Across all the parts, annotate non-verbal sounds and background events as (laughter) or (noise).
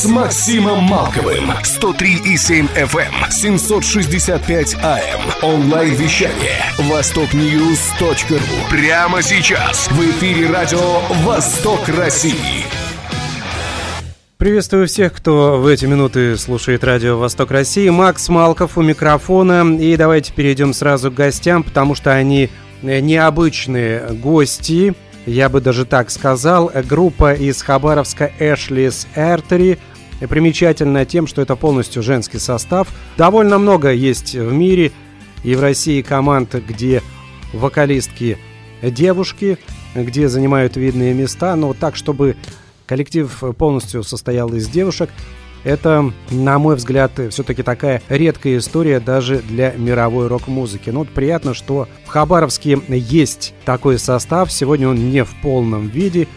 с Максимом Малковым. 103,7 FM, 765 AM. Онлайн-вещание. Востокньюз.ру. Прямо сейчас. В эфире радио «Восток России». Приветствую всех, кто в эти минуты слушает радио «Восток России». Макс Малков у микрофона. И давайте перейдем сразу к гостям, потому что они необычные гости я бы даже так сказал. Группа из Хабаровска Эшлис Эртери примечательна тем, что это полностью женский состав. Довольно много есть в мире и в России команд, где вокалистки девушки, где занимают видные места, но так, чтобы коллектив полностью состоял из девушек, это, на мой взгляд, все-таки такая редкая история даже для мировой рок-музыки. Ну вот приятно, что в Хабаровске есть такой состав. Сегодня он не в полном виде,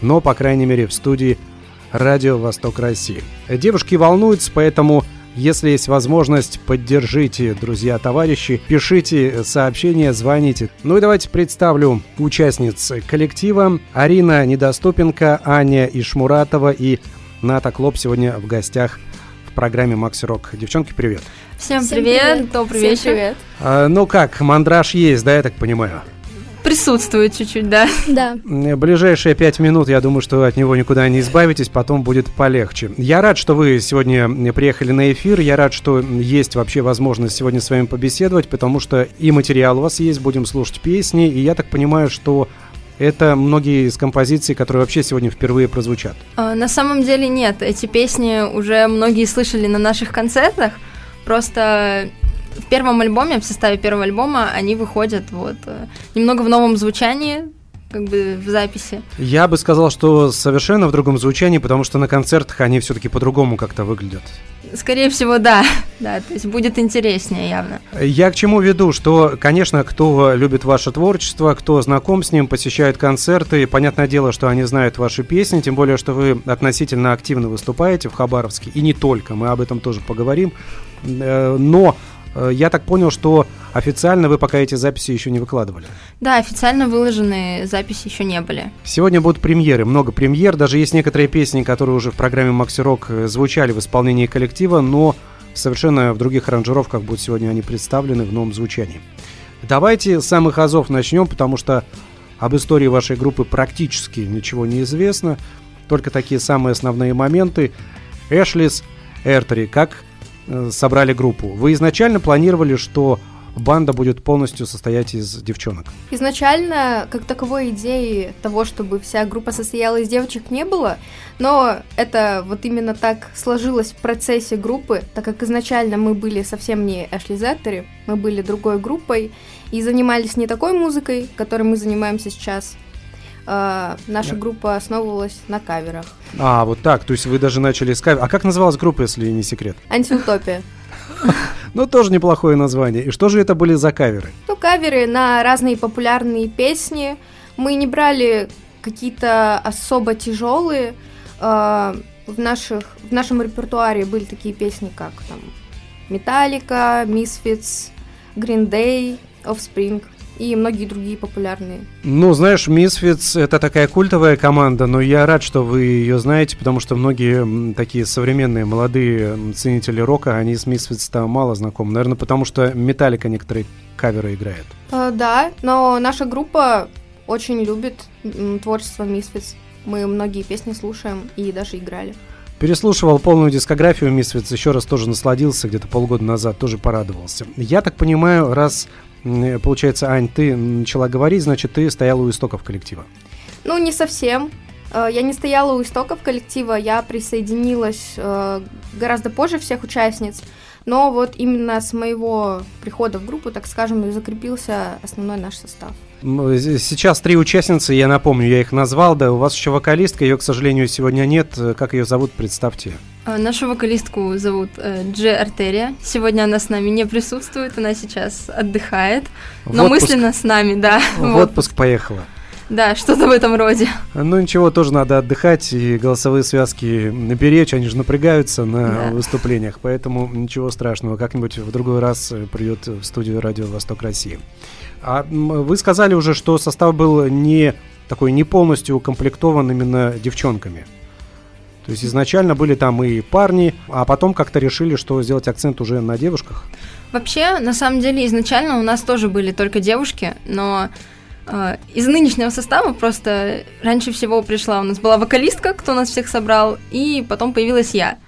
но, по крайней мере, в студии Радио Восток России. Девушки волнуются, поэтому если есть возможность, поддержите, друзья, товарищи, пишите сообщения, звоните. Ну и давайте представлю участниц коллектива. Арина Недоступенко, Аня Ишмуратова и Ната Клоп сегодня в гостях в программе Макси Рок. Девчонки, привет. Всем, Всем привет, привет. добрый Всем вечер. Привет. А, ну как, мандраж есть, да, я так понимаю? Присутствует чуть-чуть, да. Да. Ближайшие пять минут, я думаю, что от него никуда не избавитесь, потом будет полегче. Я рад, что вы сегодня приехали на эфир, я рад, что есть вообще возможность сегодня с вами побеседовать, потому что и материал у вас есть, будем слушать песни, и я так понимаю, что это многие из композиций, которые вообще сегодня впервые прозвучат. А, на самом деле нет. Эти песни уже многие слышали на наших концертах. Просто в первом альбоме, в составе первого альбома, они выходят вот э, немного в новом звучании, как бы в записи. Я бы сказал, что совершенно в другом звучании, потому что на концертах они все-таки по-другому как-то выглядят. Скорее всего, да. (laughs) Да, то есть будет интереснее явно. Я к чему веду, что, конечно, кто любит ваше творчество, кто знаком с ним, посещает концерты, понятное дело, что они знают ваши песни, тем более, что вы относительно активно выступаете в Хабаровске, и не только, мы об этом тоже поговорим. Э, но я так понял, что официально вы пока эти записи еще не выкладывали. Да, официально выложенные записи еще не были. Сегодня будут премьеры, много премьер. Даже есть некоторые песни, которые уже в программе Макси Рок э, звучали в исполнении коллектива, но совершенно в других аранжировках будут сегодня они представлены в новом звучании. Давайте с самых азов начнем, потому что об истории вашей группы практически ничего не известно. Только такие самые основные моменты. Эшлис, Эртери, как Э, собрали группу. Вы изначально планировали, что банда будет полностью состоять из девчонок? Изначально, как таковой идеи того, чтобы вся группа состояла из девочек, не было, но это вот именно так сложилось в процессе группы, так как изначально мы были совсем не Эшли мы были другой группой и занимались не такой музыкой, которой мы занимаемся сейчас, э, наша группа основывалась на каверах. А, вот так, то есть вы даже начали с кавер. А как называлась группа, если не секрет? Антиутопия. (laughs) Ну, тоже неплохое название. И что же это были за каверы? Ну, каверы на разные популярные песни. Мы не брали какие-то особо тяжелые. Э, в, наших, в нашем репертуаре были такие песни, как там Металлика, Misfits, Green Day, Offspring и многие другие популярные. Ну, знаешь, Misfits это такая культовая команда, но я рад, что вы ее знаете, потому что многие такие современные молодые ценители рока, они с Misfits там мало знакомы. Наверное, потому что Металлика некоторые каверы играет. Э, да, но наша группа очень любит творчество Misfits. Мы многие песни слушаем и даже играли. Переслушивал полную дискографию Misfits, еще раз тоже насладился, где-то полгода назад тоже порадовался. Я так понимаю, раз Получается, Ань, ты начала говорить, значит, ты стояла у истоков коллектива. Ну, не совсем. Э, я не стояла у истоков коллектива, я присоединилась э, гораздо позже всех участниц, но вот именно с моего прихода в группу, так скажем, закрепился основной наш состав. Сейчас три участницы, я напомню, я их назвал, да, у вас еще вокалистка, ее, к сожалению, сегодня нет. Как ее зовут, представьте. А, нашу вокалистку зовут э, Дже Артерия. Сегодня она с нами не присутствует, она сейчас отдыхает, но мысленно с нами, да. В отпуск поехала. Да, что-то в этом роде. Ну ничего, тоже надо отдыхать и голосовые связки наберечь, они же напрягаются на Да. выступлениях, поэтому ничего страшного, как-нибудь в другой раз придет в студию Радио Восток России. А вы сказали уже, что состав был не такой не полностью укомплектован именно девчонками. То есть изначально были там и парни, а потом как-то решили, что сделать акцент уже на девушках. Вообще, на самом деле, изначально у нас тоже были только девушки, но из нынешнего состава просто раньше всего пришла у нас была вокалистка, кто нас всех собрал, и потом появилась я.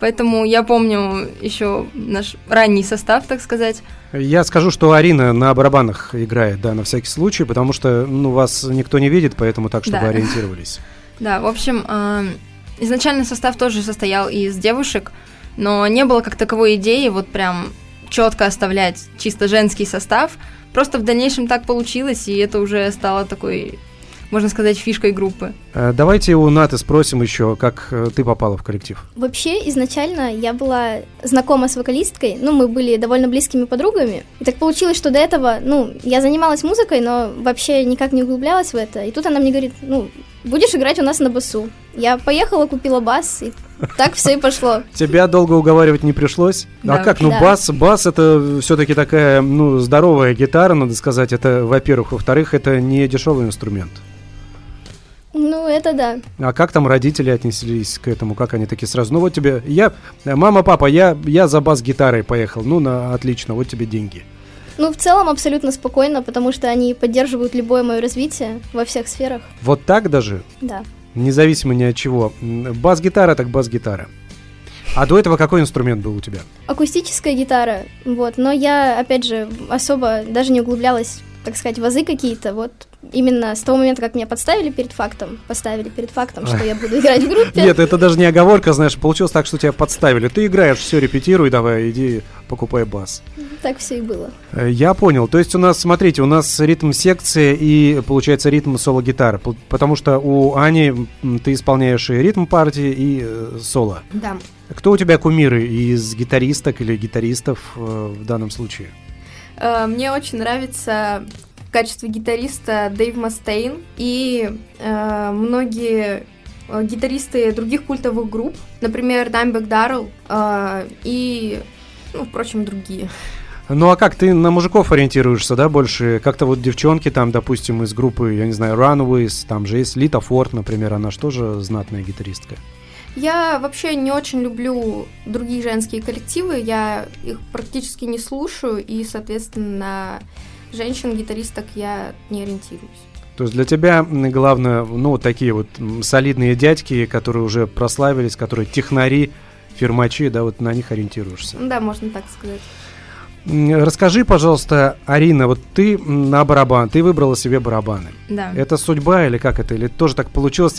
Поэтому я помню еще наш ранний состав, так сказать. Я скажу, что Арина на барабанах играет, да, на всякий случай, потому что, ну, вас никто не видит, поэтому так, чтобы Да. ориентировались. (laughs) Да, в общем, э, изначально состав тоже состоял из девушек, но не было как таковой идеи вот прям четко оставлять чисто женский состав. Просто в дальнейшем так получилось, и это уже стало такой, можно сказать, фишкой группы. Э, Давайте у Наты спросим еще, как э, ты попала в коллектив. Вообще, изначально я была знакома с вокалисткой, ну, мы были довольно близкими подругами. И так получилось, что до этого, ну, я занималась музыкой, но вообще никак не углублялась в это. И тут она мне говорит, ну, будешь играть у нас на басу. Я поехала, купила бас, и так все и пошло. Тебя долго уговаривать не пришлось? А Да. как? Ну, Да. бас, бас это все-таки такая, ну, здоровая гитара, надо сказать. Это, во-первых. Во-вторых, это не дешевый инструмент. Ну, это да. А как там родители отнеслись к этому? Как они такие сразу? Ну вот тебе, я, мама, папа, я, я за бас-гитарой поехал. Ну, на, отлично, вот тебе деньги. Ну, в целом абсолютно спокойно, потому что они поддерживают любое мое развитие во всех сферах. Вот так даже, Да. Независимо ни от чего. Бас-гитара так бас-гитара. А до этого какой инструмент был у тебя? Акустическая гитара, вот. Но я, опять же, особо даже не углублялась, так сказать, в азы какие-то. Вот именно с того момента, как меня подставили перед фактом, поставили перед фактом, что я буду играть в группе. Нет, это даже не оговорка, знаешь, получилось так, что тебя подставили. Ты играешь, все, репетируй, давай, иди, покупай бас. Так все и было. Э, Я понял. То есть у нас, смотрите, у нас ритм секции и, получается, ритм соло-гитары. Потому что у Ани ты исполняешь и ритм партии, и э, соло. Да. Кто у тебя кумиры из гитаристок или гитаристов э, в данном случае? Э, Мне очень нравится в качестве гитариста Дэйв Мастейн и э, многие э, гитаристы других культовых групп, например, Даймбек Даррелл э, и, ну, впрочем, другие. Ну а как, ты на мужиков ориентируешься, да, больше? Как-то вот девчонки там, допустим, из группы, я не знаю, Runaways, там же есть Лита Форд, например, она же тоже знатная гитаристка. Я вообще не очень люблю другие женские коллективы, я их практически не слушаю, и, соответственно, на женщин-гитаристок я не ориентируюсь. То есть для тебя главное, ну, вот такие вот солидные дядьки, которые уже прославились, которые технари, фирмачи, да, вот на них ориентируешься. Да, можно так сказать. Расскажи, пожалуйста, Арина, вот ты на барабан, ты выбрала себе барабаны. Да. Это судьба или как это? Или тоже так получилось,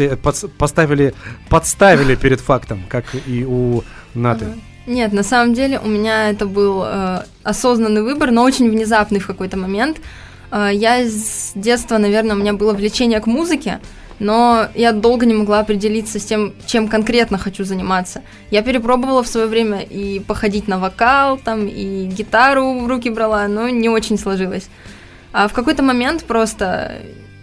поставили, подставили перед (laughs) фактом, как и у Наты? Ага. Нет, на самом деле у меня это был э, осознанный выбор, но очень внезапный в какой-то момент. Э, я с детства, наверное, у меня было влечение к музыке, но я долго не могла определиться с тем, чем конкретно хочу заниматься. Я перепробовала в свое время и походить на вокал, там, и гитару в руки брала, но не очень сложилось. А в какой-то момент просто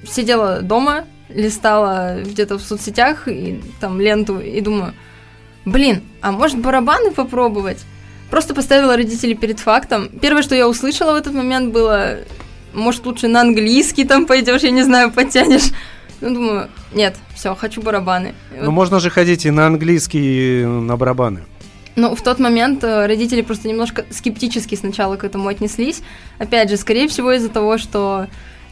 сидела дома, листала где-то в соцсетях и там ленту и думаю, блин, а может барабаны попробовать? Просто поставила родителей перед фактом. Первое, что я услышала в этот момент было, может лучше на английский там пойдешь, я не знаю, подтянешь. Ну, думаю, нет, все, хочу барабаны. Ну, вот можно же ходить и на английский, и на барабаны. Ну, в тот момент э, родители просто немножко скептически сначала к этому отнеслись. Опять же, скорее всего, из-за того, что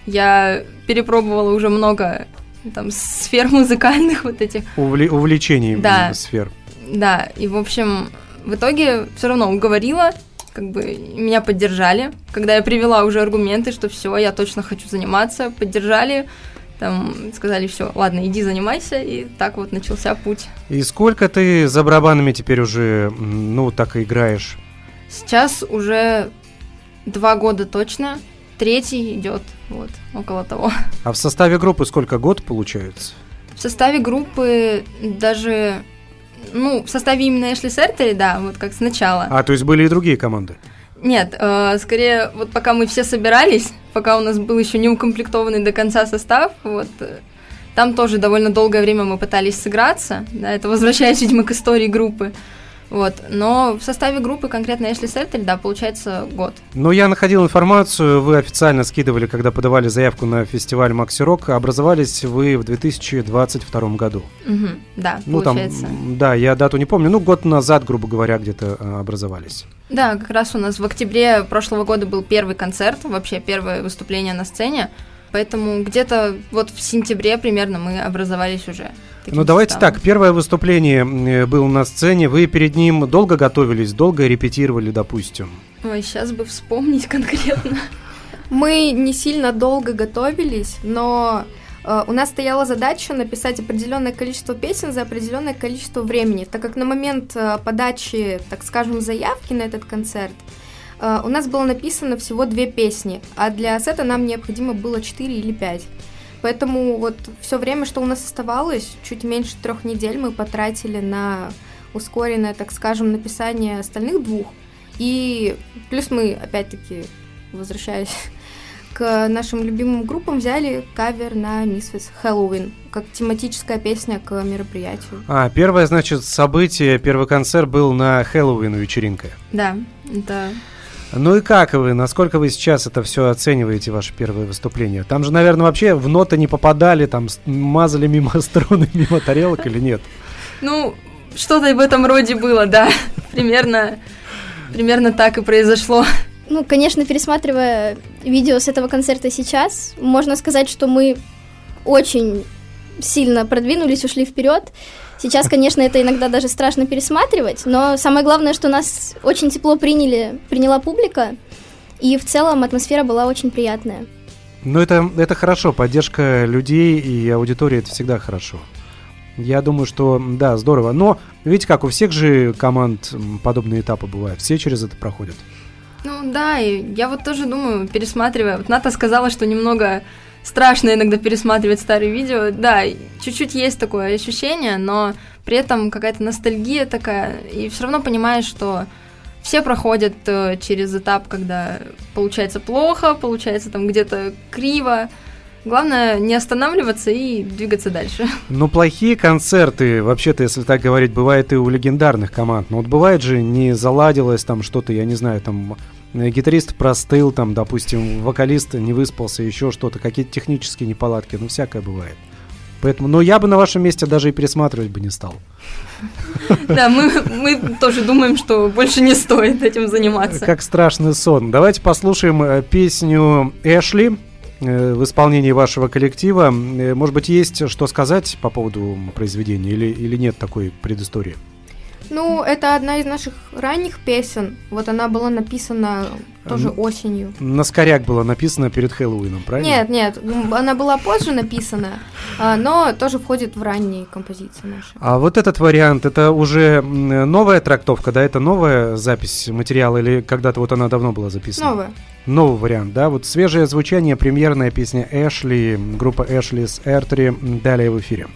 я перепробовала уже много там сфер (laughs) музыкальных вот этих. Увле- увлечений Да. сфер. Да, и, в общем, в итоге все равно уговорила, как бы меня поддержали. Когда я привела уже аргументы, что все, я точно хочу заниматься, поддержали, там сказали, все, ладно, иди занимайся, и так вот начался путь. И сколько ты за барабанами теперь уже, ну, так и играешь? Сейчас уже два года точно, третий идет, вот, около того. А в составе группы сколько год получается? В составе группы даже, ну, в составе именно Эшли Сертери, да, вот как сначала. А, то есть были и другие команды? Нет, э, скорее, вот пока мы все собирались, пока у нас был еще не укомплектованный до конца состав, вот э, там тоже довольно долгое время мы пытались сыграться, да, это возвращаясь, видимо, к истории группы. Вот. Но в составе группы конкретно Эшли Сеттель, да, получается год. Ну, я находил информацию, вы официально скидывали, когда подавали заявку на фестиваль Макси Рок. Образовались вы в 2022 году. Угу, да, ну, получается. Там, да, я дату не помню. Ну, год назад, грубо говоря, где-то а, образовались. Да, как раз у нас в октябре прошлого года был первый концерт, вообще первое выступление на сцене. Поэтому где-то вот в сентябре примерно мы образовались уже. Ну давайте составом. так, первое выступление э, было на сцене, вы перед ним долго готовились, долго репетировали, допустим? Ой, сейчас бы вспомнить конкретно. (laughs) Мы не сильно долго готовились, но у нас стояла задача написать определенное количество песен за определенное количество времени, так как на момент э, подачи, так скажем, заявки на этот концерт э, у нас было написано всего две песни, а для сета нам необходимо было четыре или пять. Поэтому вот все время, что у нас оставалось, чуть меньше трех недель мы потратили на ускоренное, так скажем, написание остальных двух. И плюс мы, опять-таки, возвращаясь к нашим любимым группам, взяли кавер на Misfits Halloween, как тематическая песня к мероприятию. А, первое, значит, событие, первый концерт был на Хэллоуин вечеринка. Да, это ну и как вы, насколько вы сейчас это все оцениваете, ваше первое выступление? Там же, наверное, вообще в ноты не попадали, там мазали мимо (laughs) струны, мимо тарелок или нет? Ну, что-то в этом роде было, да. (laughs) Примерно, примерно так и произошло. Ну, конечно, пересматривая видео с этого концерта сейчас, можно сказать, что мы очень сильно продвинулись, ушли вперед. Сейчас, конечно, это иногда даже страшно пересматривать, но самое главное, что нас очень тепло приняли, приняла публика, и в целом атмосфера была очень приятная. Ну, это, это хорошо, поддержка людей и аудитории это всегда хорошо. Я думаю, что да, здорово. Но видите как, у всех же команд подобные этапы бывают, все через это проходят. Ну да, и я вот тоже думаю, пересматривая, вот Ната сказала, что немного страшно иногда пересматривать старые видео. Да, чуть-чуть есть такое ощущение, но при этом какая-то ностальгия такая, и все равно понимаешь, что все проходят э, через этап, когда получается плохо, получается там где-то криво. Главное не останавливаться и двигаться дальше. (laughs) Ну, плохие концерты, вообще-то, если так говорить, бывает и у легендарных команд. Но вот бывает же, не заладилось там что-то, я не знаю, там гитарист простыл, там, допустим, вокалист не выспался, еще что-то, какие-то технические неполадки, ну, всякое бывает. Поэтому, но я бы на вашем месте даже и пересматривать бы не стал. Да, мы, мы тоже думаем, что больше не стоит этим заниматься. Как страшный сон. Давайте послушаем э, песню Эшли э, в исполнении вашего коллектива. Может быть, есть что сказать по поводу произведения или, или нет такой предыстории? Ну, это одна из наших ранних песен. Вот она была написана тоже осенью. На скоряк была написана перед Хэллоуином, правильно? Нет, нет, она была позже написана, а, но тоже входит в ранние композиции наши. А вот этот вариант, это уже новая трактовка, да, это новая запись материала или когда-то вот она давно была записана? Новая. Новый вариант, да, вот свежее звучание, премьерная песня Эшли, группа Эшли с Эртри, далее в эфире.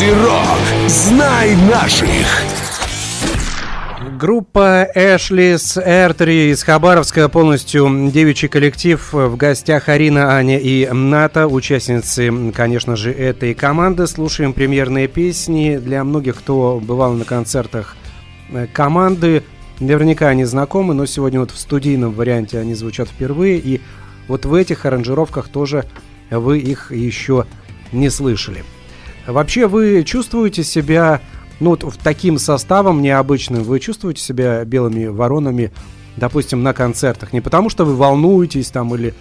Рок. Знай наших. Группа Эшлис Эртери из Хабаровска, полностью девичий коллектив. В гостях Арина, Аня и Ната, участницы, конечно же, этой команды. Слушаем премьерные песни. Для многих, кто бывал на концертах э, команды, наверняка они знакомы, но сегодня вот в студийном варианте они звучат впервые. И вот в этих аранжировках тоже вы их еще не слышали. Вообще вы чувствуете себя ну вот таким составом необычным вы чувствуете себя белыми воронами, допустим, на концертах? Не потому что вы волнуетесь там или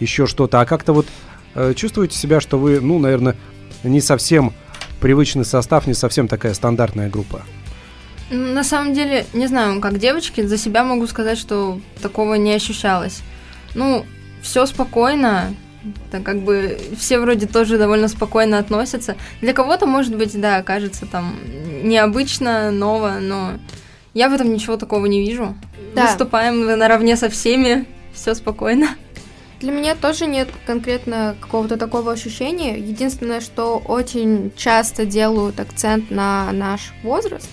еще что-то, а как-то вот э, чувствуете себя, что вы, ну, наверное, не совсем привычный состав, не совсем такая стандартная группа? На самом деле, не знаю, как девочки, за себя могу сказать, что такого не ощущалось. Ну, все спокойно, так как бы все вроде тоже довольно спокойно относятся. Для кого-то, может быть, да, кажется там необычно, ново, но я в этом ничего такого не вижу. Да. Выступаем наравне со всеми, все спокойно. Для меня тоже нет конкретно какого-то такого ощущения. Единственное, что очень часто делают акцент на наш возраст.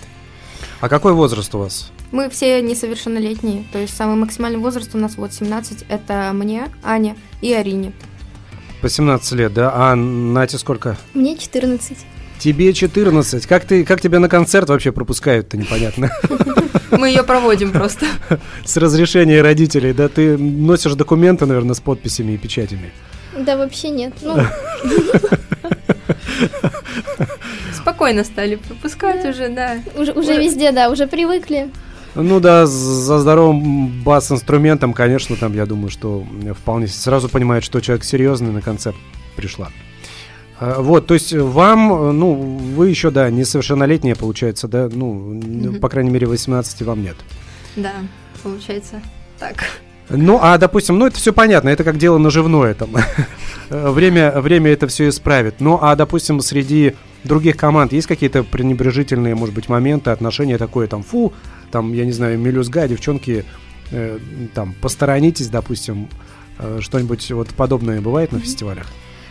А какой возраст у вас? Мы все несовершеннолетние, то есть самый максимальный возраст у нас вот 17, это мне, Аня и Арине. По 17 лет, да? А Нате сколько? Мне 14. Тебе 14. Как, ты, как тебя на концерт вообще пропускают-то, непонятно. (laughs) Мы ее проводим просто. С разрешения родителей, да? Ты носишь документы, наверное, с подписями и печатями. Да вообще нет. Ну... Спокойно стали пропускать уже, да. Уже, уже везде, да, уже привыкли. Ну да, за здоровым бас-инструментом, конечно, там, я думаю, что вполне сразу понимает, что человек серьезный на концерт пришла. А, вот, то есть вам, ну, вы еще, да, несовершеннолетняя, получается, да, ну, mm-hmm. по крайней мере, 18 вам нет. Да, получается так. Ну, а, допустим, ну, это все понятно, это как дело наживное, там, (laughs) время, время это все исправит. Ну, а, допустим, среди других команд есть какие-то пренебрежительные, может быть, моменты, отношения такое, там, фу, там, я не знаю, мелюзга, девчонки, э, там, посторонитесь, допустим, э, что-нибудь вот подобное бывает на mm-hmm. фестивалях?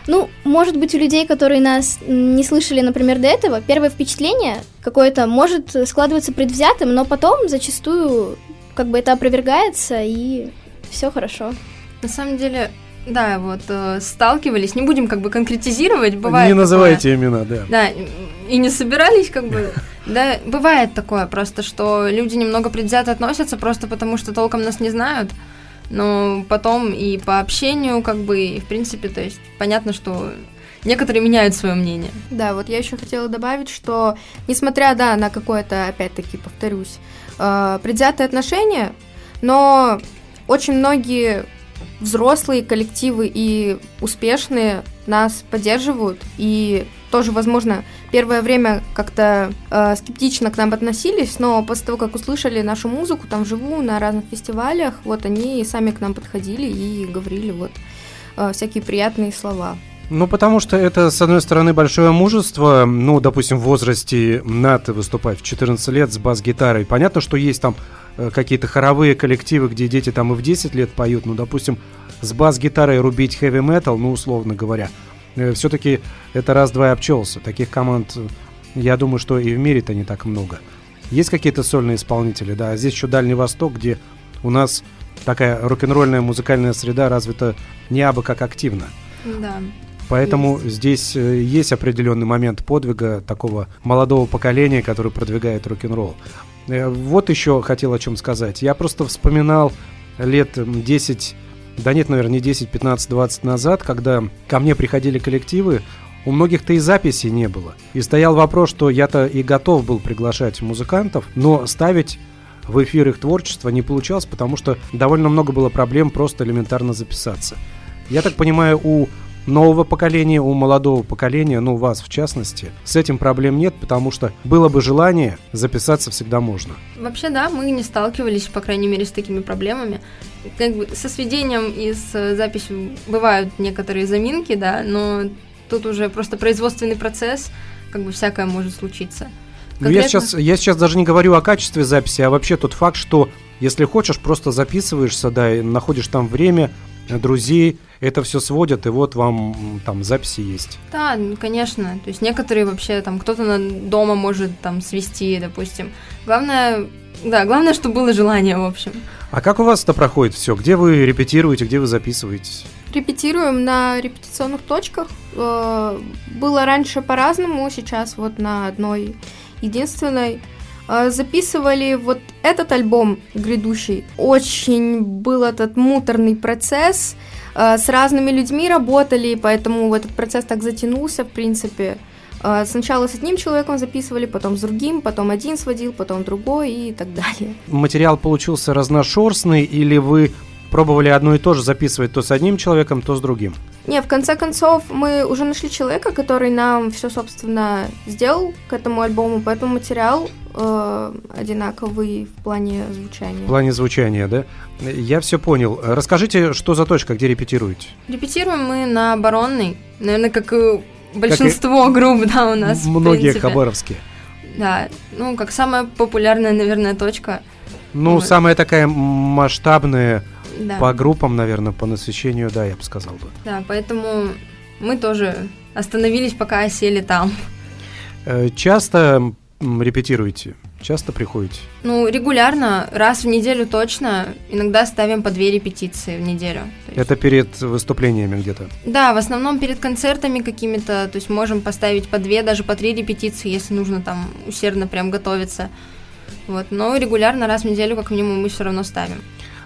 Ну, может быть, у людей, которые нас не слышали, например, до этого, первое впечатление какое-то может складываться предвзятым, но потом зачастую как бы это опровергается, и все хорошо. На самом деле, да, вот э, сталкивались, не будем как бы конкретизировать, бывает. Не называйте такое, имена, да. Да, и не собирались как бы. Да, бывает такое просто, что люди немного предвзято относятся просто потому, что толком нас не знают. Но потом и по общению, как бы, и в принципе, то есть понятно, что некоторые меняют свое мнение. Да, вот я еще хотела добавить, что несмотря, да, на какое-то, опять-таки, повторюсь, э, предвзятое отношение, но очень многие взрослые коллективы и успешные нас поддерживают и тоже, возможно, первое время как-то э, скептично к нам относились, но после того, как услышали нашу музыку там вживую на разных фестивалях, вот они сами к нам подходили и говорили вот э, всякие приятные слова. Ну, потому что это, с одной стороны, большое мужество. Ну, допустим, в возрасте НАТО выступать в 14 лет с бас-гитарой. Понятно, что есть там э, какие-то хоровые коллективы, где дети там и в 10 лет поют. Ну, допустим, с бас-гитарой рубить хэви-метал, ну, условно говоря. Э, Все-таки это раз-два и обчелся. Таких команд, э, я думаю, что и в мире-то не так много. Есть какие-то сольные исполнители, да. Здесь еще Дальний Восток, где у нас такая рок-н-ролльная музыкальная среда развита не абы как активно. Да. Поэтому есть. здесь э, есть определенный момент подвига такого молодого поколения, который продвигает рок-н-ролл. Э, вот еще хотел о чем сказать. Я просто вспоминал лет 10, да нет, наверное, не 10, 15, 20 назад, когда ко мне приходили коллективы, у многих-то и записи не было. И стоял вопрос, что я-то и готов был приглашать музыкантов, но ставить в эфир их творчество не получалось, потому что довольно много было проблем просто элементарно записаться. Я так понимаю, у нового поколения, у молодого поколения, ну, у вас в частности, с этим проблем нет, потому что было бы желание, записаться всегда можно. Вообще, да, мы не сталкивались, по крайней мере, с такими проблемами. Как бы со сведением и с записью бывают некоторые заминки, да, но тут уже просто производственный процесс, как бы всякое может случиться. Конкретно... Ну, я сейчас, я сейчас даже не говорю о качестве записи, а вообще тот факт, что если хочешь, просто записываешься, да, и находишь там время, друзей, это все сводят, и вот вам там записи есть. Да, конечно. То есть некоторые вообще там кто-то дома может там свести, допустим. Главное, да, главное, чтобы было желание, в общем. А как у вас это проходит все? Где вы репетируете, где вы записываетесь? Репетируем на репетиционных точках. Э, Было раньше по-разному, сейчас вот на одной единственной. Э, Записывали вот этот альбом грядущий. Очень был этот муторный процесс. Э, С разными людьми работали, поэтому этот процесс так затянулся, в принципе. Э, Сначала с одним человеком записывали, потом с другим, потом один сводил, потом другой и так далее. Материал получился разношерстный, или вы пробовали одно и то же записывать то с одним человеком, то с другим? Не, в конце концов, мы уже нашли человека, который нам все, собственно, сделал к этому альбому, поэтому материал э, одинаковый в плане В звучания. плане звучания, да? Я все понял. Расскажите, что за точка, где репетируете? Репетируем мы на оборонной, наверное, как и большинство (laughs) групп, да, у нас. в Многие хабаровские. Да, ну, как самая популярная, наверное, точка. Ну, Вот. самая такая масштабная Да. по группам, наверное, по насыщению, да, я бы сказал бы. Да, поэтому мы тоже остановились, пока осели там. Э, Часто репетируете? Часто приходите? Ну, регулярно, раз в неделю точно, иногда ставим по две репетиции в неделю. Есть- Это перед выступлениями где-то? Да, в основном перед концертами какими-то, то есть можем поставить по две, даже по три репетиции, если нужно там усердно прям готовиться. Вот, но регулярно раз в неделю как минимум мы все равно ставим.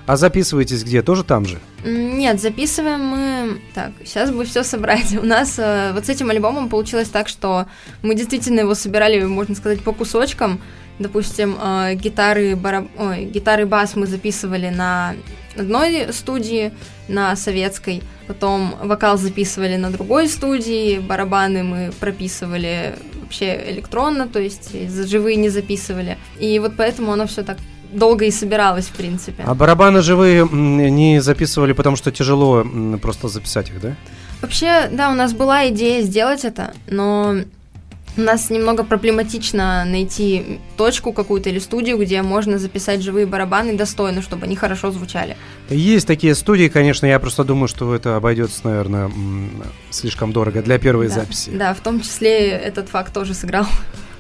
А записываетесь где? Тоже там же? Нет, записываем мы... Так, сейчас бы все собрать. У нас э, вот с этим альбомом получилось так, что мы действительно его собирали, можно сказать, по кусочкам. Допустим, э, гитары, бараб... Ой, гитары бас мы записывали на одной студии, на советской. Потом вокал записывали на другой студии, барабаны мы прописывали вообще электронно, то есть живые не записывали. И вот поэтому оно все так долго и собиралось, в принципе. А барабаны живые не записывали, потому что тяжело просто записать их, да? Вообще, да, у нас была идея сделать это, но у нас немного проблематично найти точку какую-то или студию, где можно записать живые барабаны достойно, чтобы они хорошо звучали. Есть такие студии, конечно, я просто думаю, что это обойдется, наверное, слишком дорого для первой да. записи. Да, в том числе этот факт тоже сыграл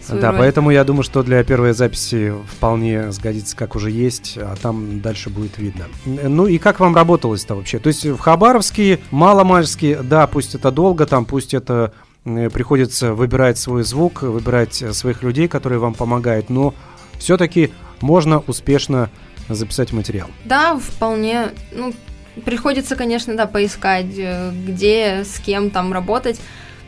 свою Да, роль. поэтому я думаю, что для первой записи вполне сгодится, как уже есть, а там дальше будет видно. Ну и как вам работалось-то вообще? То есть в Хабаровске, Маломальске, да, пусть это долго, там пусть это э, приходится выбирать свой звук, выбирать э, своих людей, которые вам помогают, но все-таки можно успешно записать материал. Да, вполне. Ну, приходится, конечно, да, поискать, э, где, с кем там работать,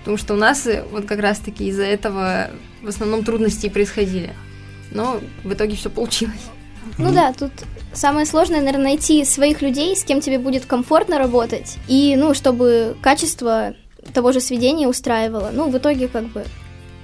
потому что у нас э, вот как раз-таки из-за этого в основном трудности происходили. Но в итоге все получилось. Ну да, тут самое сложное, наверное, найти своих людей, с кем тебе будет комфортно работать, и, ну, чтобы качество того же сведения устраивало. Ну, в итоге, как бы,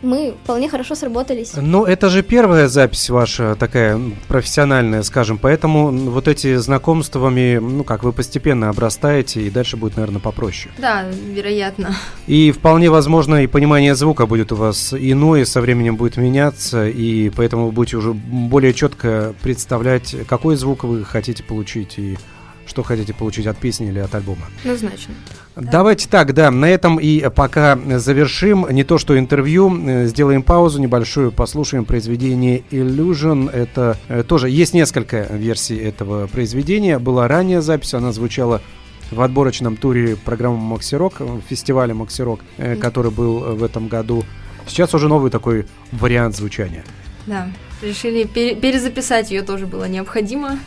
мы вполне хорошо сработались. Ну, это же первая запись ваша такая профессиональная, скажем, поэтому вот эти знакомствами, ну, как вы постепенно обрастаете, и дальше будет, наверное, попроще. Да, вероятно. И вполне возможно, и понимание звука будет у вас иное, со временем будет меняться, и поэтому вы будете уже более четко представлять, какой звук вы хотите получить и что хотите получить от песни или от альбома. Однозначно. Давайте так, да, на этом и пока завершим. Не то что интервью, э, сделаем паузу небольшую, послушаем произведение Illusion. Это э, тоже есть несколько версий этого произведения. Была ранняя запись, она звучала в отборочном туре программы Макси Рок, э, фестиваля Макси Рок, э, который был в этом году. Сейчас уже новый такой вариант звучания. Да. Решили пере- перезаписать ее тоже было необходимо.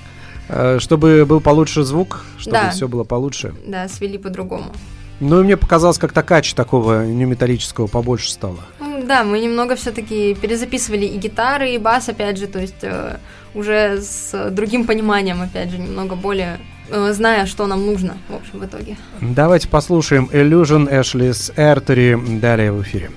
Э, Чтобы был получше звук, чтобы Да. все было получше. Да, свели по-другому. Ну и мне показалось, как-то кач такого неметаллического побольше стало. Ну, да, мы немного все-таки перезаписывали и гитары, и бас, опять же, то есть э, уже с другим пониманием, опять же, немного более э, зная, что нам нужно, в общем, в итоге. Давайте послушаем Illusion с Эртери далее в эфире.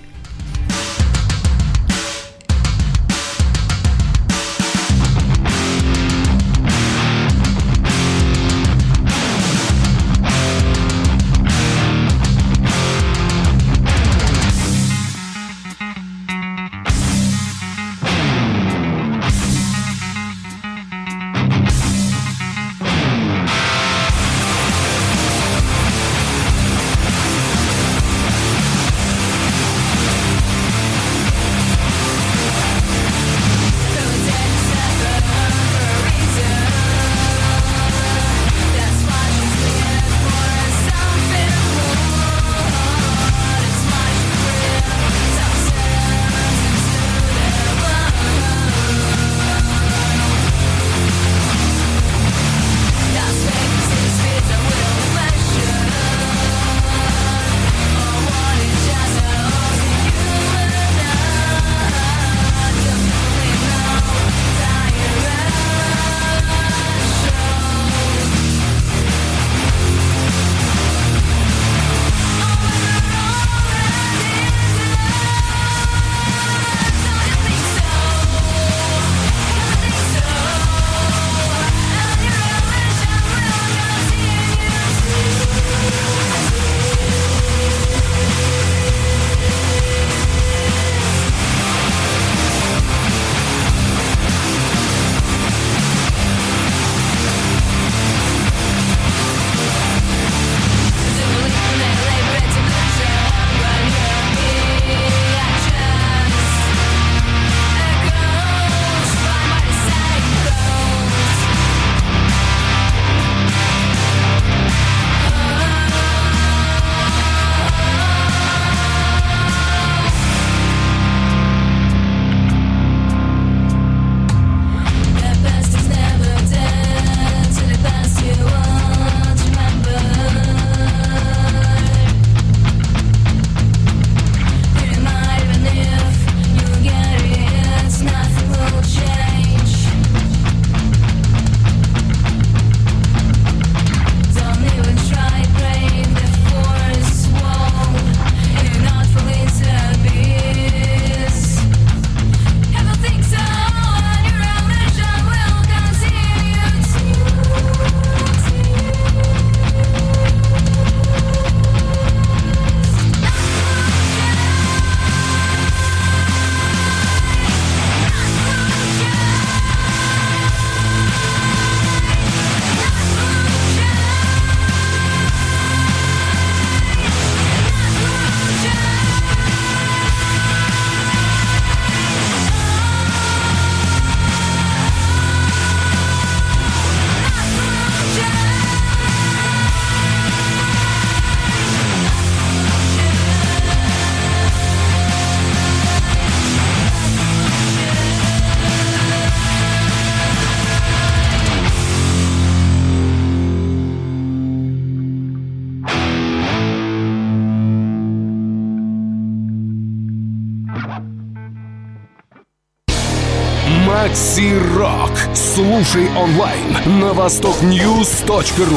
Макси Рок. Слушай онлайн на востокньюз.ру.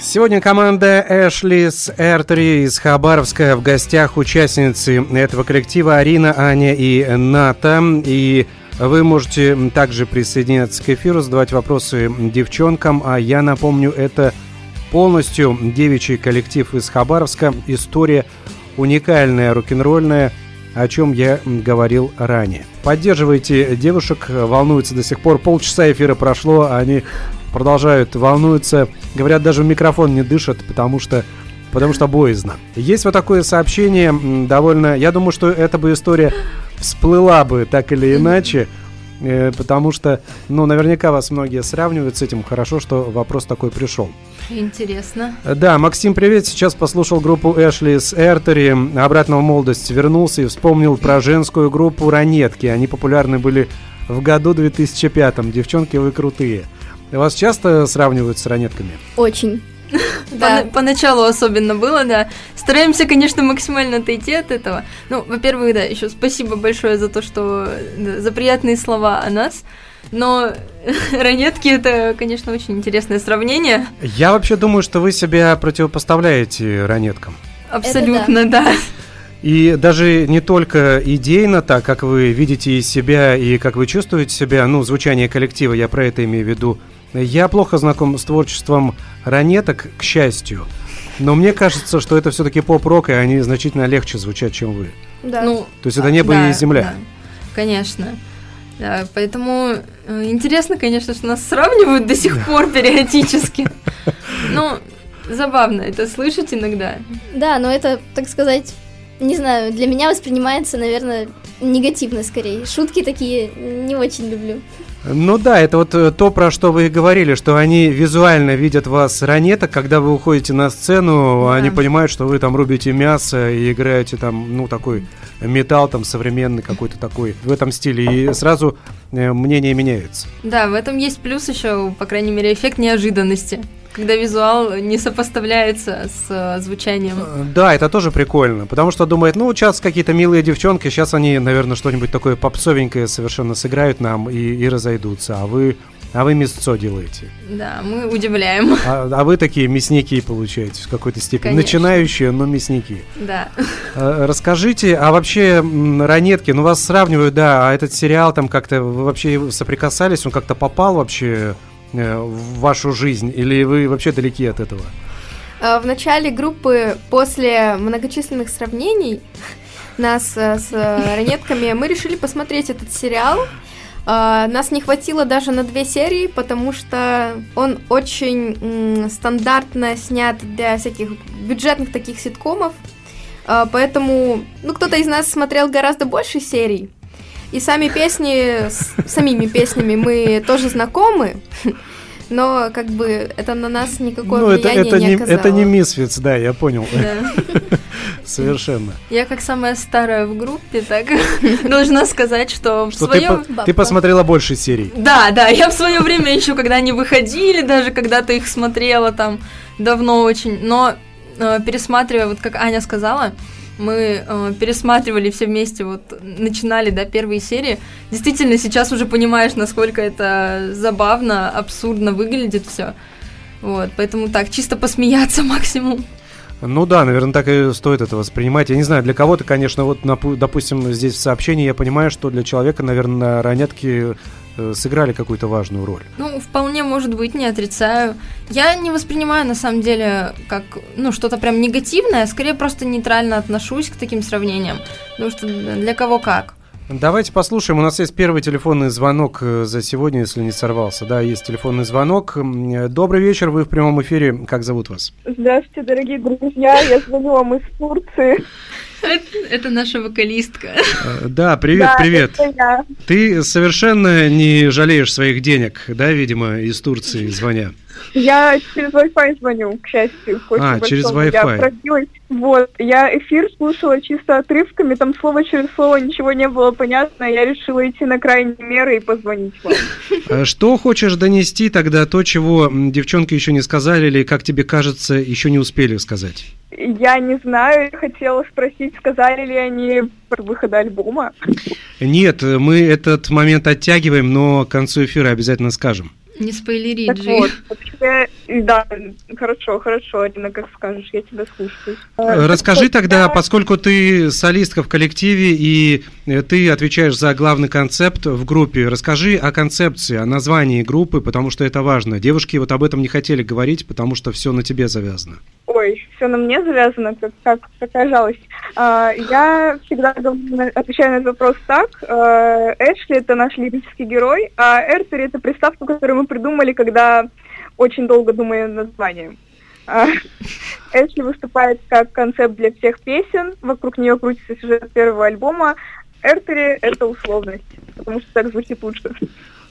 Сегодня команда Эшли с Эртери из Хабаровска в гостях участницы этого коллектива Арина, Аня и Ната. И вы можете также присоединяться к эфиру, задавать вопросы девчонкам. А я напомню, это полностью девичий коллектив из Хабаровска. История уникальная, рок-н-ролльная, о чем я говорил ранее. Поддерживайте девушек, волнуются до сих пор. Полчаса эфира прошло, а они продолжают волнуются. Говорят, даже в микрофон не дышат, потому что потому что боязно. Есть вот такое сообщение, довольно... Я думаю, что эта бы история всплыла бы так или иначе, потому что, ну, наверняка вас многие сравнивают с этим. Хорошо, что вопрос такой пришел. Интересно. Да, Максим, привет. Сейчас послушал группу Эшли с Эртери. Обратно в молодость вернулся и вспомнил про женскую группу Ранетки. Они популярны были в году 2005. Девчонки, вы крутые. Вас часто сравнивают с ранетками? Очень. Да. Поначалу особенно было, да. Стараемся, конечно, максимально отойти от этого. Ну, во-первых, да, еще спасибо большое за то, что за приятные слова о нас. Но (laughs) ранетки это, конечно, очень интересное сравнение. Я вообще думаю, что вы себя противопоставляете ранеткам. Абсолютно, да. да. И даже не только идейно так, как вы видите из себя и как вы чувствуете себя, ну, звучание коллектива, я про это имею в виду, я плохо знаком с творчеством ранеток, к счастью. Но мне кажется, что это все-таки поп-рок, и они значительно легче звучат, чем вы. Да. Ну, То есть это небо да, и земля. Да, конечно. Да, поэтому э, интересно, конечно, что нас сравнивают до сих пор периодически. Ну, забавно это слышать иногда. Да, но это, так сказать, не знаю, для меня воспринимается, наверное, негативно скорее. Шутки такие не очень люблю. Ну да, это вот э, то, про что вы говорили, что они визуально видят вас ранеток, когда вы уходите на сцену, да. они понимают, что вы там рубите мясо и играете там, ну, такой металл там современный какой-то такой в этом стиле, и сразу э, мнение меняется. Да, в этом есть плюс еще, по крайней мере, эффект неожиданности когда визуал не сопоставляется с э, звучанием. Э, да, это тоже прикольно, потому что думает, ну, сейчас какие-то милые девчонки, сейчас они, наверное, что-нибудь такое попсовенькое совершенно сыграют нам и, и разойдутся, а вы а вы мясцо делаете. Да, мы удивляем. (laughs) А, а вы такие мясники получаете в какой-то степени. Конечно. Начинающие, но мясники. Да. А, расскажите, а вообще ранетки, ну вас сравнивают, да, а этот сериал там как-то вы вообще соприкасались, он как-то попал вообще Э, в вашу жизнь, или вы вообще далеки от этого? А, в начале группы, после многочисленных сравнений (laughs) нас э, с ранетками, мы решили посмотреть этот сериал. Нас не хватило даже на две серии, потому что он очень стандартно снят для всяких бюджетных таких ситкомов. Поэтому, ну, кто-то из нас смотрел гораздо больше серий. И сами песни, с самими песнями мы тоже знакомы, но как бы это на нас никакое ну, влияние это, это не, не оказало. Это не Мисфиц, да, я понял. Да. (laughs) Совершенно. Я как самая старая в группе, так (laughs) должна сказать, что, что в своем... Ты, ты посмотрела больше серий. Да, да, я в свое время еще, когда они выходили, даже когда-то их смотрела там давно очень, но э, пересматривая, вот как Аня сказала, мы э, пересматривали все вместе, вот начинали, да, первые серии. Действительно, сейчас уже понимаешь, насколько это забавно, абсурдно выглядит все. Вот, поэтому так, чисто посмеяться (laughs) максимум. Ну да, наверное, так и стоит это воспринимать. Я не знаю, для кого-то, конечно, вот, допустим, здесь в сообщении я понимаю, что для человека, наверное, ранетки сыграли какую-то важную роль. Ну, вполне может быть, не отрицаю. Я не воспринимаю, на самом деле, как, ну, что-то прям негативное, скорее просто нейтрально отношусь к таким сравнениям, потому что для кого как. Давайте послушаем. У нас есть первый телефонный звонок э, за сегодня, если не сорвался. Да, есть телефонный звонок. Э, добрый вечер, вы в прямом эфире. Как зовут вас? Здравствуйте, дорогие друзья. Я звоню вам из Турции. Это, наша вокалистка. Э, да, привет, да, привет. Ты совершенно не жалеешь своих денег, да, видимо, из Турции звоня? Я через Wi-Fi звоню, к счастью. А, большому. через Wi-Fi. Я пробилась. Вот, я эфир слушала чисто отрывками, там слово через слово ничего не было понятно, я решила идти на крайние меры и позвонить вам. А что хочешь донести тогда, то, чего девчонки еще не сказали или, как тебе кажется, еще не успели сказать? я не знаю, хотела спросить, сказали ли они про выход альбома. Нет, мы этот момент оттягиваем, но к концу эфира обязательно скажем. Не спойлери, Так Джи. вот, вообще, да, хорошо, хорошо, Алина, как скажешь, я тебя слушаю. Э, Расскажи Так тогда, я- поскольку ты солистка в коллективе и э, ты отвечаешь за главный концепт в группе, расскажи о концепции, о названии группы, потому что это важно. Девушки вот об этом не хотели говорить, потому что все на тебе завязано. Ой, все на мне завязано, как, как такая жалость. А, я всегда отвечаю на этот вопрос так. Эшли это наш лирический герой, а Эртери это приставку, которую мы придумали, когда очень долго думали над названием. А, (laughs) Эшли выступает как концепт для всех песен, вокруг нее крутится сюжет первого альбома. Эртери это условность, потому что так звучит лучше.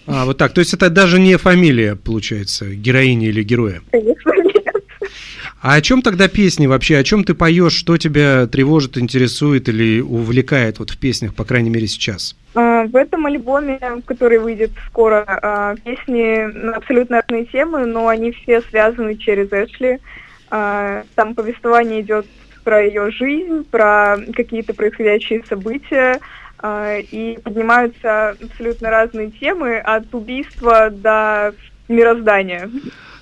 А, вот так. То есть это даже не фамилия, получается, героини или героя. Конечно, нет. А о чем тогда песни вообще? О чем ты поешь? Что тебя тревожит, интересует или увлекает вот в песнях, по крайней мере, сейчас? А, В этом альбоме, который выйдет скоро, а, песни на абсолютно разные темы, но они все связаны через Эшли. А, Там повествование идет про ее жизнь, про какие-то происходящие события, и поднимаются абсолютно разные темы, от убийства до мироздания.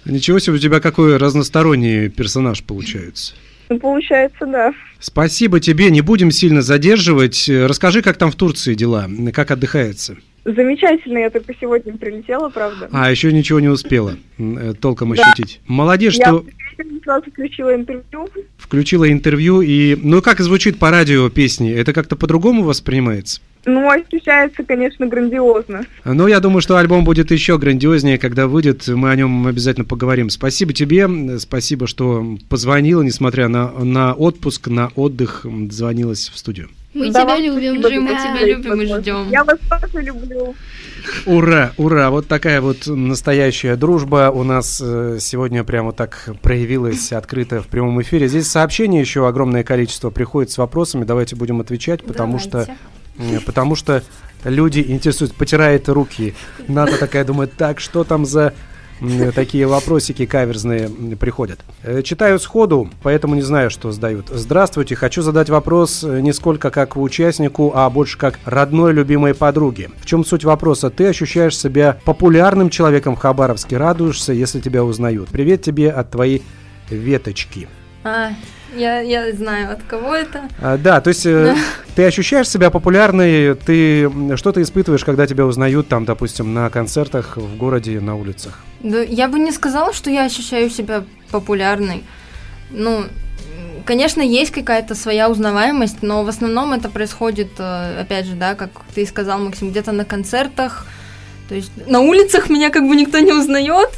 Ничего себе, у тебя какой разносторонний персонаж получается. Ну, получается, да. Спасибо тебе, не будем сильно задерживать. Расскажи, как там в Турции дела, как отдыхается. Замечательно, я только сегодня прилетела, правда. А, еще ничего не успела э, толком Да. ощутить. Молодец, Я что сразу включила интервью. включила интервью. И, ну, как звучит по радио песни? Это как-то по-другому воспринимается? Ну, ощущается, конечно, грандиозно. Но я думаю, что альбом будет еще грандиознее, когда выйдет. Мы о нем обязательно поговорим. Спасибо тебе, спасибо, что позвонила, несмотря на, на отпуск, на отдых, звонилась в студию. Мы Да, тебя любим. спасибо Джи, мы тебя любим и ждем. Я вас тоже люблю. Ура, ура! Вот такая вот настоящая дружба у нас э, сегодня прямо так проявилась открыто в прямом эфире. Здесь сообщений еще огромное количество приходит с вопросами. Давайте будем отвечать, потому что э, потому что люди интересуют, потирает руки. Ната такая думает, так, что там за такие вопросики каверзные приходят. Э, Читаю сходу, поэтому не знаю, что сдают. Здравствуйте, хочу задать вопрос э, не сколько как участнику, а больше как родной любимой подруге. В чем суть вопроса? Ты ощущаешь себя популярным человеком в Хабаровске, радуешься, если тебя узнают. Привет тебе от твоей веточки. А, я, я знаю, от кого это. А, да, то есть э, ты ощущаешь себя популярной, ты что ты испытываешь, когда тебя узнают там, допустим, на концертах в городе, на улицах? Да, я бы не сказала, что я ощущаю себя популярной. Ну, конечно, есть какая-то своя узнаваемость, но в основном это происходит, э, опять же, да, как ты сказал, Максим, где-то на концертах. То есть на улицах меня как бы никто не узнает.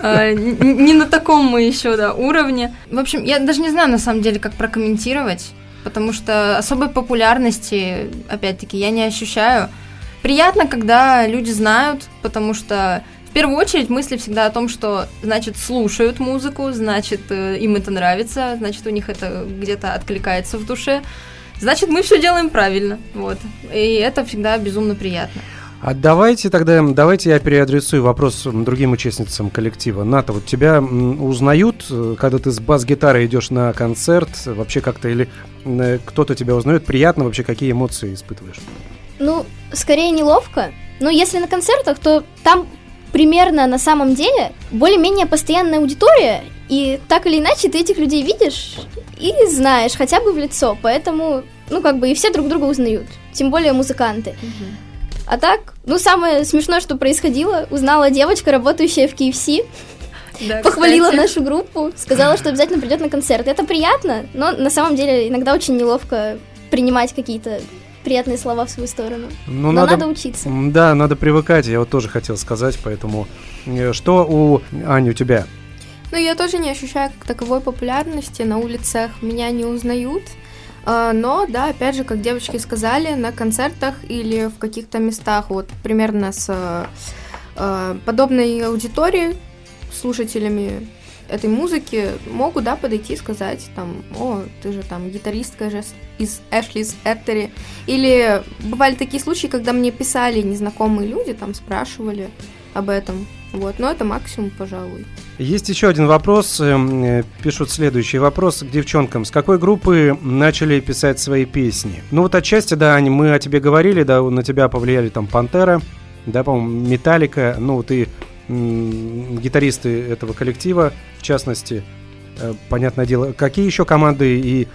Н- Не на таком мы еще, да, уровне. В общем, я даже не знаю, на самом деле, как прокомментировать, потому что особой популярности, опять-таки, я не ощущаю. Приятно, когда люди знают, потому что в первую очередь мысли всегда о том, что, значит, слушают музыку, значит, э, им это нравится, значит, у них это где-то откликается в душе, значит, мы все делаем правильно, вот. И это всегда безумно приятно. А давайте тогда, давайте я переадресую вопрос другим участницам коллектива. Ната, вот тебя узнают, э, когда ты с бас-гитарой идешь на концерт, вообще как-то, или э, кто-то тебя узнает, приятно вообще, какие эмоции испытываешь? Ну, скорее неловко. Но если на концертах, то там примерно на самом деле более-менее постоянная аудитория, и так или иначе ты этих людей видишь и знаешь хотя бы в лицо, поэтому, ну, как бы и все друг друга узнают, тем более музыканты. А так, ну, самое смешное, что происходило, узнала девочка, работающая в KFC, Да, похвалила кстати. нашу группу, сказала, что обязательно придет на концерт. Это приятно, но на самом деле иногда очень неловко принимать какие-то приятные слова в свою сторону. Ну, Но надо учиться. М, Да, надо привыкать, я вот тоже хотел сказать, поэтому э, что у Ани, у тебя? Ну, я тоже не ощущаю как таковой популярности. На улицах меня не узнают. А, Но, да, опять же, как девочки сказали, на концертах или в каких-то местах, вот примерно с э, э, подобной аудиторией, слушателями этой музыки, могут, да, подойти и сказать, там, о, ты же там гитаристка же из Эшлис Эртери. Или бывали такие случаи, когда мне писали незнакомые люди, там, спрашивали об этом. Вот, но это максимум, пожалуй. Есть еще один вопрос. эм, э, Пишут следующий вопрос к девчонкам. С какой группы начали писать свои песни? Ну вот отчасти, да, Ань, мы о тебе говорили, да, на тебя повлияли там Пантера, да, по-моему, Металлика, ну вот м, гитаристы этого коллектива, в частности, э, понятное дело. Какие еще команды и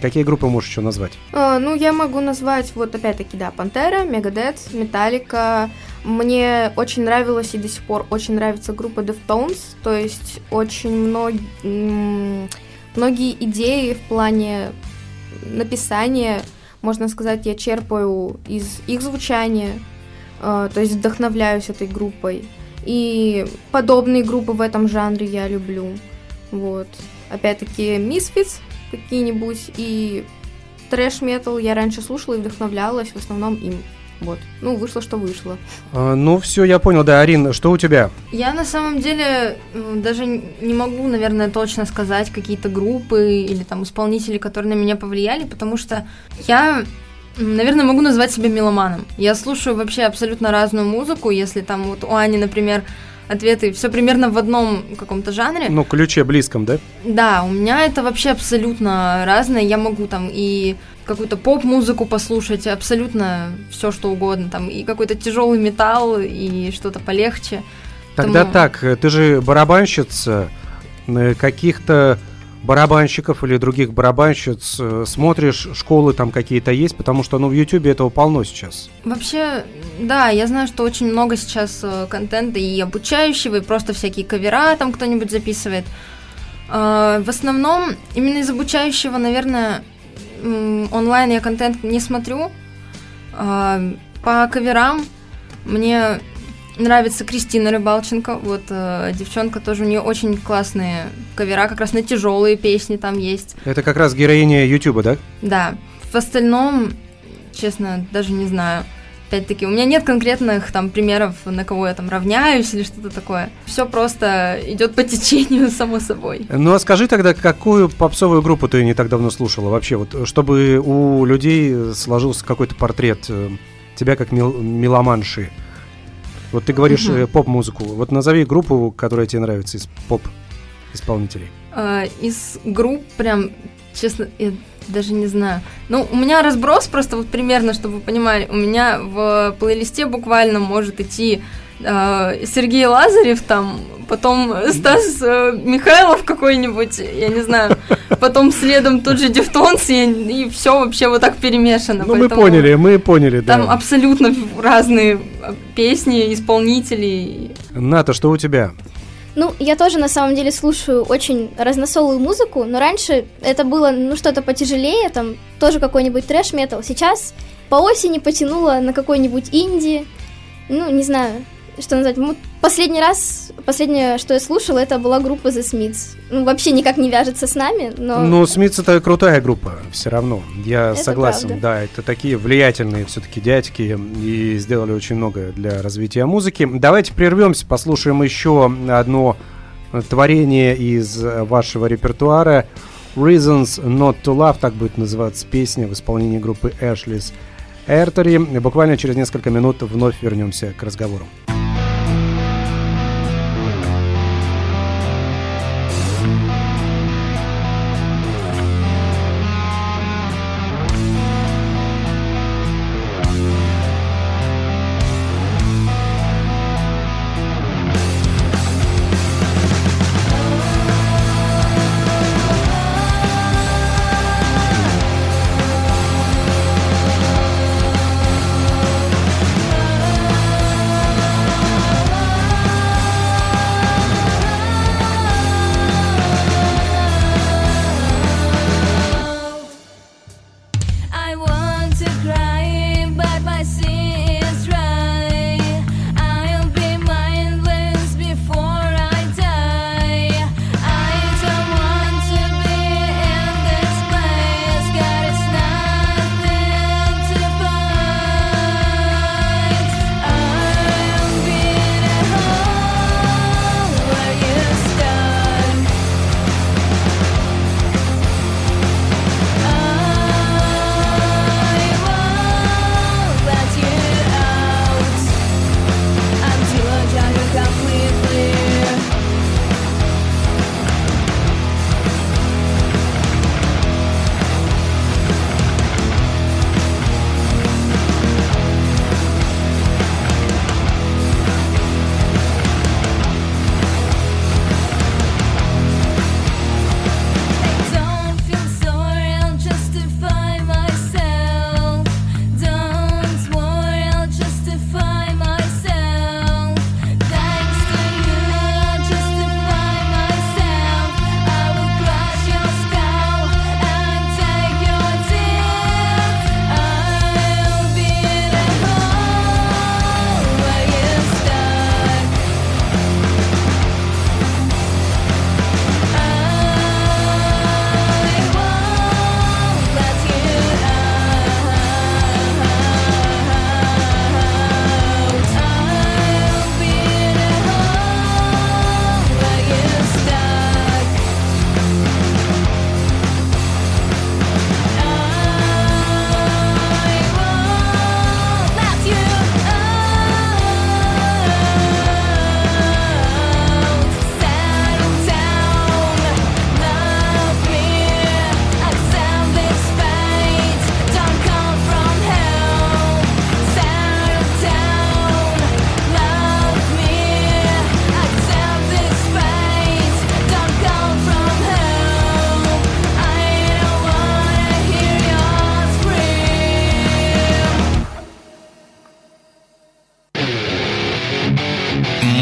какие группы можешь еще назвать? А, ну, я могу назвать, вот опять-таки, да, Пантера, Мегадет, Металлика. Мне очень нравилась и до сих пор очень нравится группа Deftones, то есть очень мног- многие идеи в плане написания, можно сказать, я черпаю из их звучания, э, то есть вдохновляюсь этой группой. И подобные группы в этом жанре я люблю. Вот. Опять-таки, Misfits какие-нибудь и трэш метал я раньше слушала и вдохновлялась в основном им. Вот. Ну, вышло, что вышло. А, ну все, я понял, да, Арин, что у тебя? Я на самом деле м, даже не могу, наверное, точно сказать какие-то группы или там исполнители, которые на меня повлияли, потому что я, наверное, могу назвать себя меломаном. Я слушаю вообще абсолютно разную музыку, если там вот у Ани, например, ответы все примерно в одном каком-то жанре. Ну, ключе близком, да? Да, у меня это вообще абсолютно разное. Я могу там и какую-то поп-музыку послушать, абсолютно все что угодно, там и какой-то тяжелый металл, и что-то полегче. Тогда Поэтому- так, ты же барабанщица, каких-то барабанщиков или других барабанщиц э, смотришь, школы там какие-то есть, потому что, ну, в Ютубе этого полно сейчас. Вообще, да, я знаю, что очень много сейчас э, контента и обучающего, и просто всякие кавера там кто-нибудь записывает. Э, в основном, именно из обучающего, наверное, онлайн я контент не смотрю. Э, по каверам мне нравится Кристина Рыбалченко. Вот э, девчонка тоже, у нее очень классные кавера, как раз на тяжелые песни там есть. Это как раз героиня Ютуба, да? Да, в остальном, честно, даже не знаю. Опять-таки, у меня нет конкретных там примеров, на кого я там равняюсь или что-то такое. Все просто идет по течению, (laughs) само собой. Ну, а скажи тогда, какую попсовую группу ты не так давно слушала вообще, вот, чтобы у людей сложился какой-то портрет э, тебя как мел- меломанши. Вот ты говоришь э, поп-музыку. Вот назови группу, которая тебе нравится из поп-исполнителей. А, из групп прям, честно, я даже не знаю. Ну, у меня разброс просто вот примерно, чтобы вы понимали. У меня в плейлисте буквально может идти Сергей Лазарев там, потом Стас э, Михайлов какой-нибудь, я не знаю, потом следом тот же Deftones, и, все вообще вот так перемешано. Ну, мы поняли, мы поняли, да. Там абсолютно разные э, песни, исполнители. Ната, что у тебя? Ну, я тоже на самом деле слушаю очень разносолую музыку, но раньше это было, ну, что-то потяжелее, там, тоже какой-нибудь трэш-метал. Сейчас по осени потянуло на какой-нибудь инди, ну, не знаю, что назвать. Последний раз, последнее, что я слушала, это была группа The Smiths. Ну, вообще никак не вяжется с нами, но... Ну, Смитс это крутая группа, все равно. Я Это согласен, правда. да, это такие влиятельные все-таки дядьки и сделали очень много для развития музыки. Давайте прервемся, послушаем еще одно творение из вашего репертуара. Reasons Not to Love, так будет называться песня в исполнении группы Ashley's Эртери. Буквально через несколько минут вновь вернемся к разговору.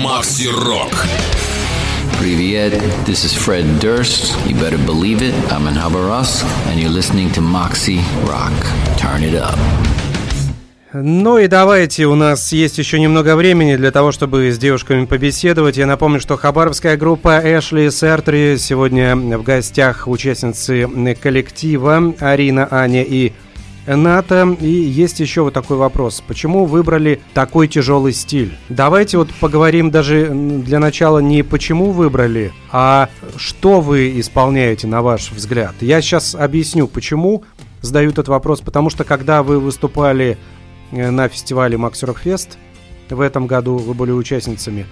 Макси Рок. Привет, this is Fred Durst. You better believe it, I'm in Habarovsk, and you're listening to Moxie Rock. Turn it up. Ну и давайте, у нас есть еще немного времени для того, чтобы с девушками побеседовать. Я напомню, что хабаровская группа Эшли Сертри сегодня в гостях участницы коллектива Арина, Аня и Ната. И есть еще вот такой вопрос. Почему выбрали такой тяжелый стиль? Давайте вот поговорим даже для начала не почему выбрали, а что вы исполняете, на ваш взгляд. Я сейчас объясню, почему задаю этот вопрос. Потому что когда вы выступали Э, на фестивале Макс Рокфест. В этом году вы были участницами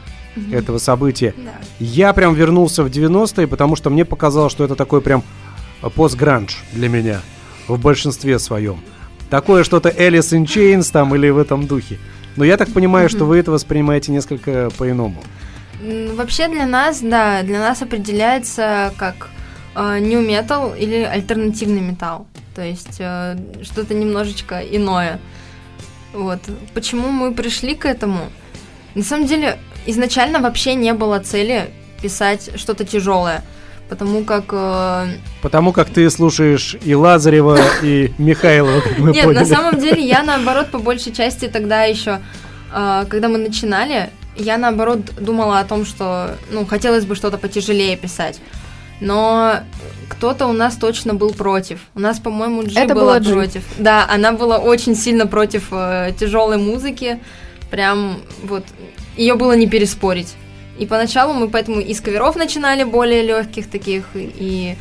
этого события. Да. Я прям вернулся в 90-е, потому что мне показалось, что это такой прям постгранж для меня в большинстве своем. Такое что-то Alice in Chains там или в этом духе. Но я так понимаю, mm-hmm. что вы это воспринимаете несколько по-иному. Вообще для нас, да, для нас определяется как э, new metal или альтернативный металл. То есть э, что-то немножечко иное. Вот. Почему мы пришли к этому? На самом деле, изначально вообще не было цели писать что-то тяжелое. Потому как... Э... Потому как ты слушаешь и Лазарева, и Михайлова, как мы Нет, на самом деле я, наоборот, по большей части тогда еще, э, когда мы начинали, я, наоборот, думала о том, что, ну, хотелось бы что-то потяжелее писать. Но кто-то у нас точно был против. У нас, по-моему, Джи Это была, была против. Да, она была очень сильно против э, тяжелой музыки. Прям вот ее было не переспорить. И поначалу мы поэтому из каверов начинали более легких таких и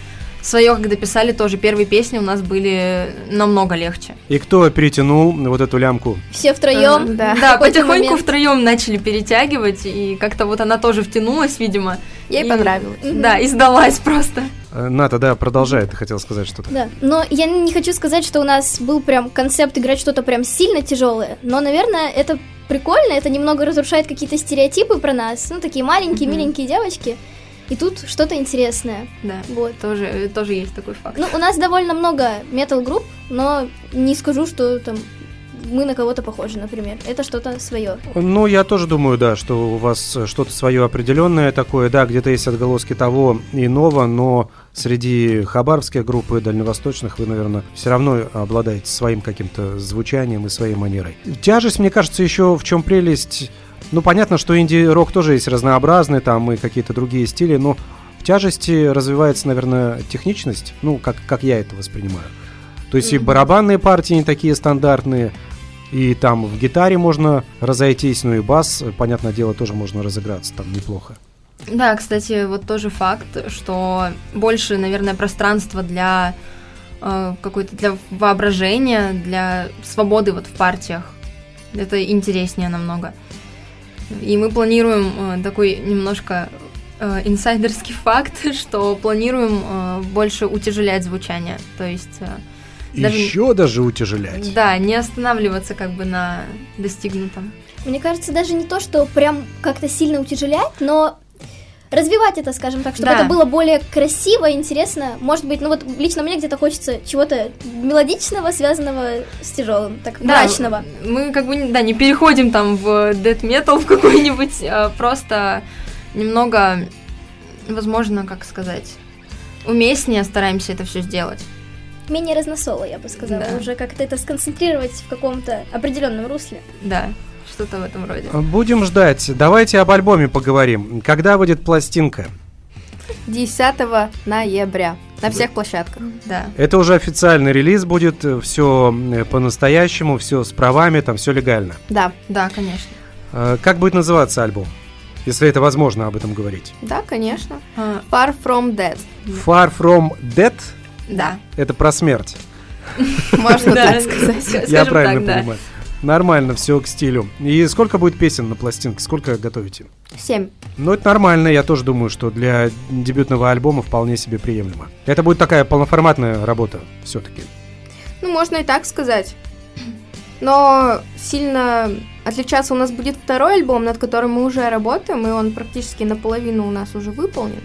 свое, когда писали, тоже первые песни у нас были намного легче. И кто перетянул вот эту лямку? Все втроем. Uh, да, да потихоньку втроем начали перетягивать, и как-то вот она тоже втянулась, видимо. Ей и, понравилось. Да, и сдалась просто. Э, Ната, да, продолжай, ты хотел сказать что-то. Да, но я не хочу сказать, что у нас был прям концепт играть что-то прям сильно тяжелое, но, наверное, это прикольно, это немного разрушает какие-то стереотипы про нас, ну, такие маленькие, mm-hmm. миленькие девочки. И тут что-то интересное. Да, вот. Тоже, тоже есть такой факт. Ну, у нас довольно много метал-групп, но не скажу, что там мы на кого-то похожи, например. Это что-то свое. Ну, я тоже думаю, да, что у вас что-то свое определенное такое, да, где-то есть отголоски того иного, но среди хабаровских групп и дальневосточных вы, наверное, все равно обладаете своим каким-то звучанием и своей манерой. Тяжесть, мне кажется, еще в чем прелесть ну, понятно, что инди-рок тоже есть разнообразный, там и какие-то другие стили, но в тяжести развивается, наверное, техничность, ну, как, как я это воспринимаю. То есть и барабанные партии не такие стандартные, и там в гитаре можно разойтись, ну и бас, понятное дело, тоже можно разыграться там неплохо. Да, кстати, вот тоже факт, что больше, наверное, пространства для э, какой-то для воображения, для свободы вот в партиях. Это интереснее намного. И мы планируем э, такой немножко э, инсайдерский (laughs) факт, что планируем э, больше утяжелять звучание. То есть... Даже, Еще даже утяжелять. Да, не останавливаться как бы на достигнутом. Мне кажется, даже не то, что прям как-то сильно утяжелять, но развивать это, скажем так, чтобы да. это было более красиво, интересно. Может быть, ну вот лично мне где-то хочется чего-то мелодичного, связанного с тяжелым, так да, мрачного. Мы как бы да, не переходим там в death metal в (laughs) какой-нибудь, а просто немного, возможно, как сказать, уместнее стараемся это все сделать. Менее разносоло, я бы сказала, да. уже как-то это сконцентрировать в каком-то определенном русле. Да что-то в этом роде. Будем ждать. Давайте об альбоме поговорим. Когда выйдет пластинка? 10 ноября на всех площадках. Да. Это уже официальный релиз будет, все э, по-настоящему, все с правами, там все легально. Да, да, конечно. Э, как будет называться альбом? Если это возможно об этом говорить. Да, конечно. А. Far From Dead. Far From Dead? Да. Это про смерть. Можно так сказать. Я правильно понимаю. Нормально, все к стилю. И сколько будет песен на пластинке? Сколько готовите? Семь. Ну, это нормально. Я тоже думаю, что для дебютного альбома вполне себе приемлемо. Это будет такая полноформатная работа все-таки. Ну, можно и так сказать. Но сильно отличаться у нас будет второй альбом, над которым мы уже работаем, и он практически наполовину у нас уже выполнен.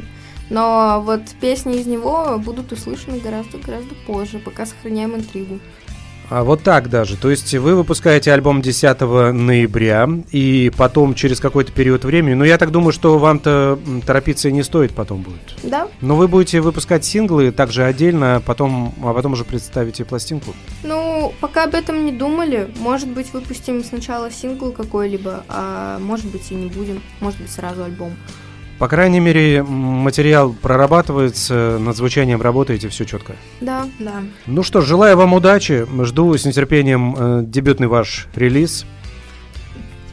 Но вот песни из него будут услышаны гораздо-гораздо позже, пока сохраняем интригу. А вот так даже. То есть вы выпускаете альбом 10 ноября, и потом через какой-то период времени, ну я так думаю, что вам-то торопиться не стоит потом будет. Да? Но вы будете выпускать синглы также отдельно, а потом, а потом уже представите пластинку. Ну, пока об этом не думали. Может быть, выпустим сначала сингл какой-либо, а может быть и не будем. Может быть, сразу альбом. По крайней мере, материал прорабатывается, над звучанием работаете, все четко. Да. Да. Ну что ж, желаю вам удачи, жду с нетерпением э, дебютный ваш релиз.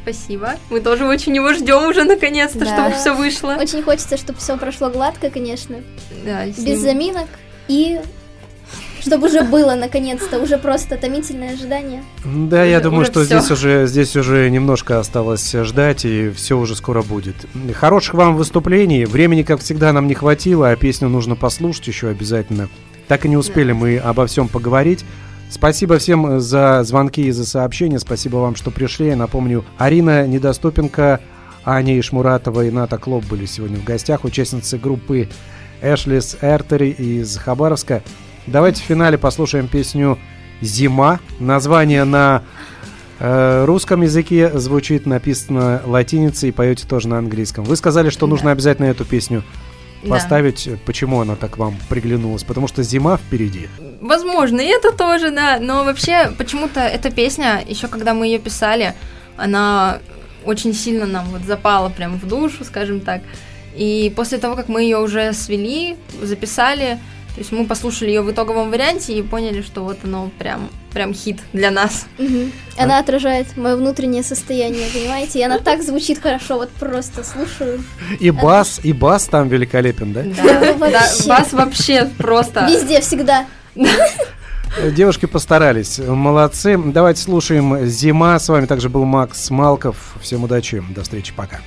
Спасибо. Мы тоже очень его ждем уже наконец-то, Да. чтобы все вышло. Очень хочется, чтобы все прошло гладко, конечно, Да, без ним- заминок и чтобы уже было наконец-то, уже просто томительное ожидание. Да, я Уже- думаю, уже что всё. здесь уже здесь уже немножко осталось ждать, и все уже скоро будет. Хороших вам выступлений. Времени, как всегда, нам не хватило, а песню нужно послушать еще обязательно. Так и не успели мы обо всем поговорить. Спасибо всем за звонки и за сообщения. Спасибо вам, что пришли. Я напомню, Арина Недоступенко, Аня Ишмуратова и Ната Клоп были сегодня в гостях, участницы группы Эшлис Эртери из Хабаровска. Давайте в финале послушаем песню «Зима». Название на э, русском языке звучит, написано латиницей, и поете тоже на английском. Вы сказали, что нужно Да. обязательно эту песню Да. поставить. Почему она так вам приглянулась? Потому что зима впереди. Возможно, и это тоже, да. Но вообще, почему-то эта песня, еще когда мы ее писали, она очень сильно нам вот запала прям в душу, скажем так. И после того, как мы ее уже свели, записали, то есть мы послушали ее в итоговом варианте и поняли, что вот оно прям, прям хит для нас. Мгм. Она отражает мое внутреннее состояние, понимаете? И она так звучит хорошо, вот просто слушаю. И бас, и бас там великолепен, да? Да, Ну, вообще. просто... Везде, всегда. Девушки постарались. Молодцы. Давайте слушаем «Зима». С вами также был Макс Малков. Всем удачи. До встречи. Пока.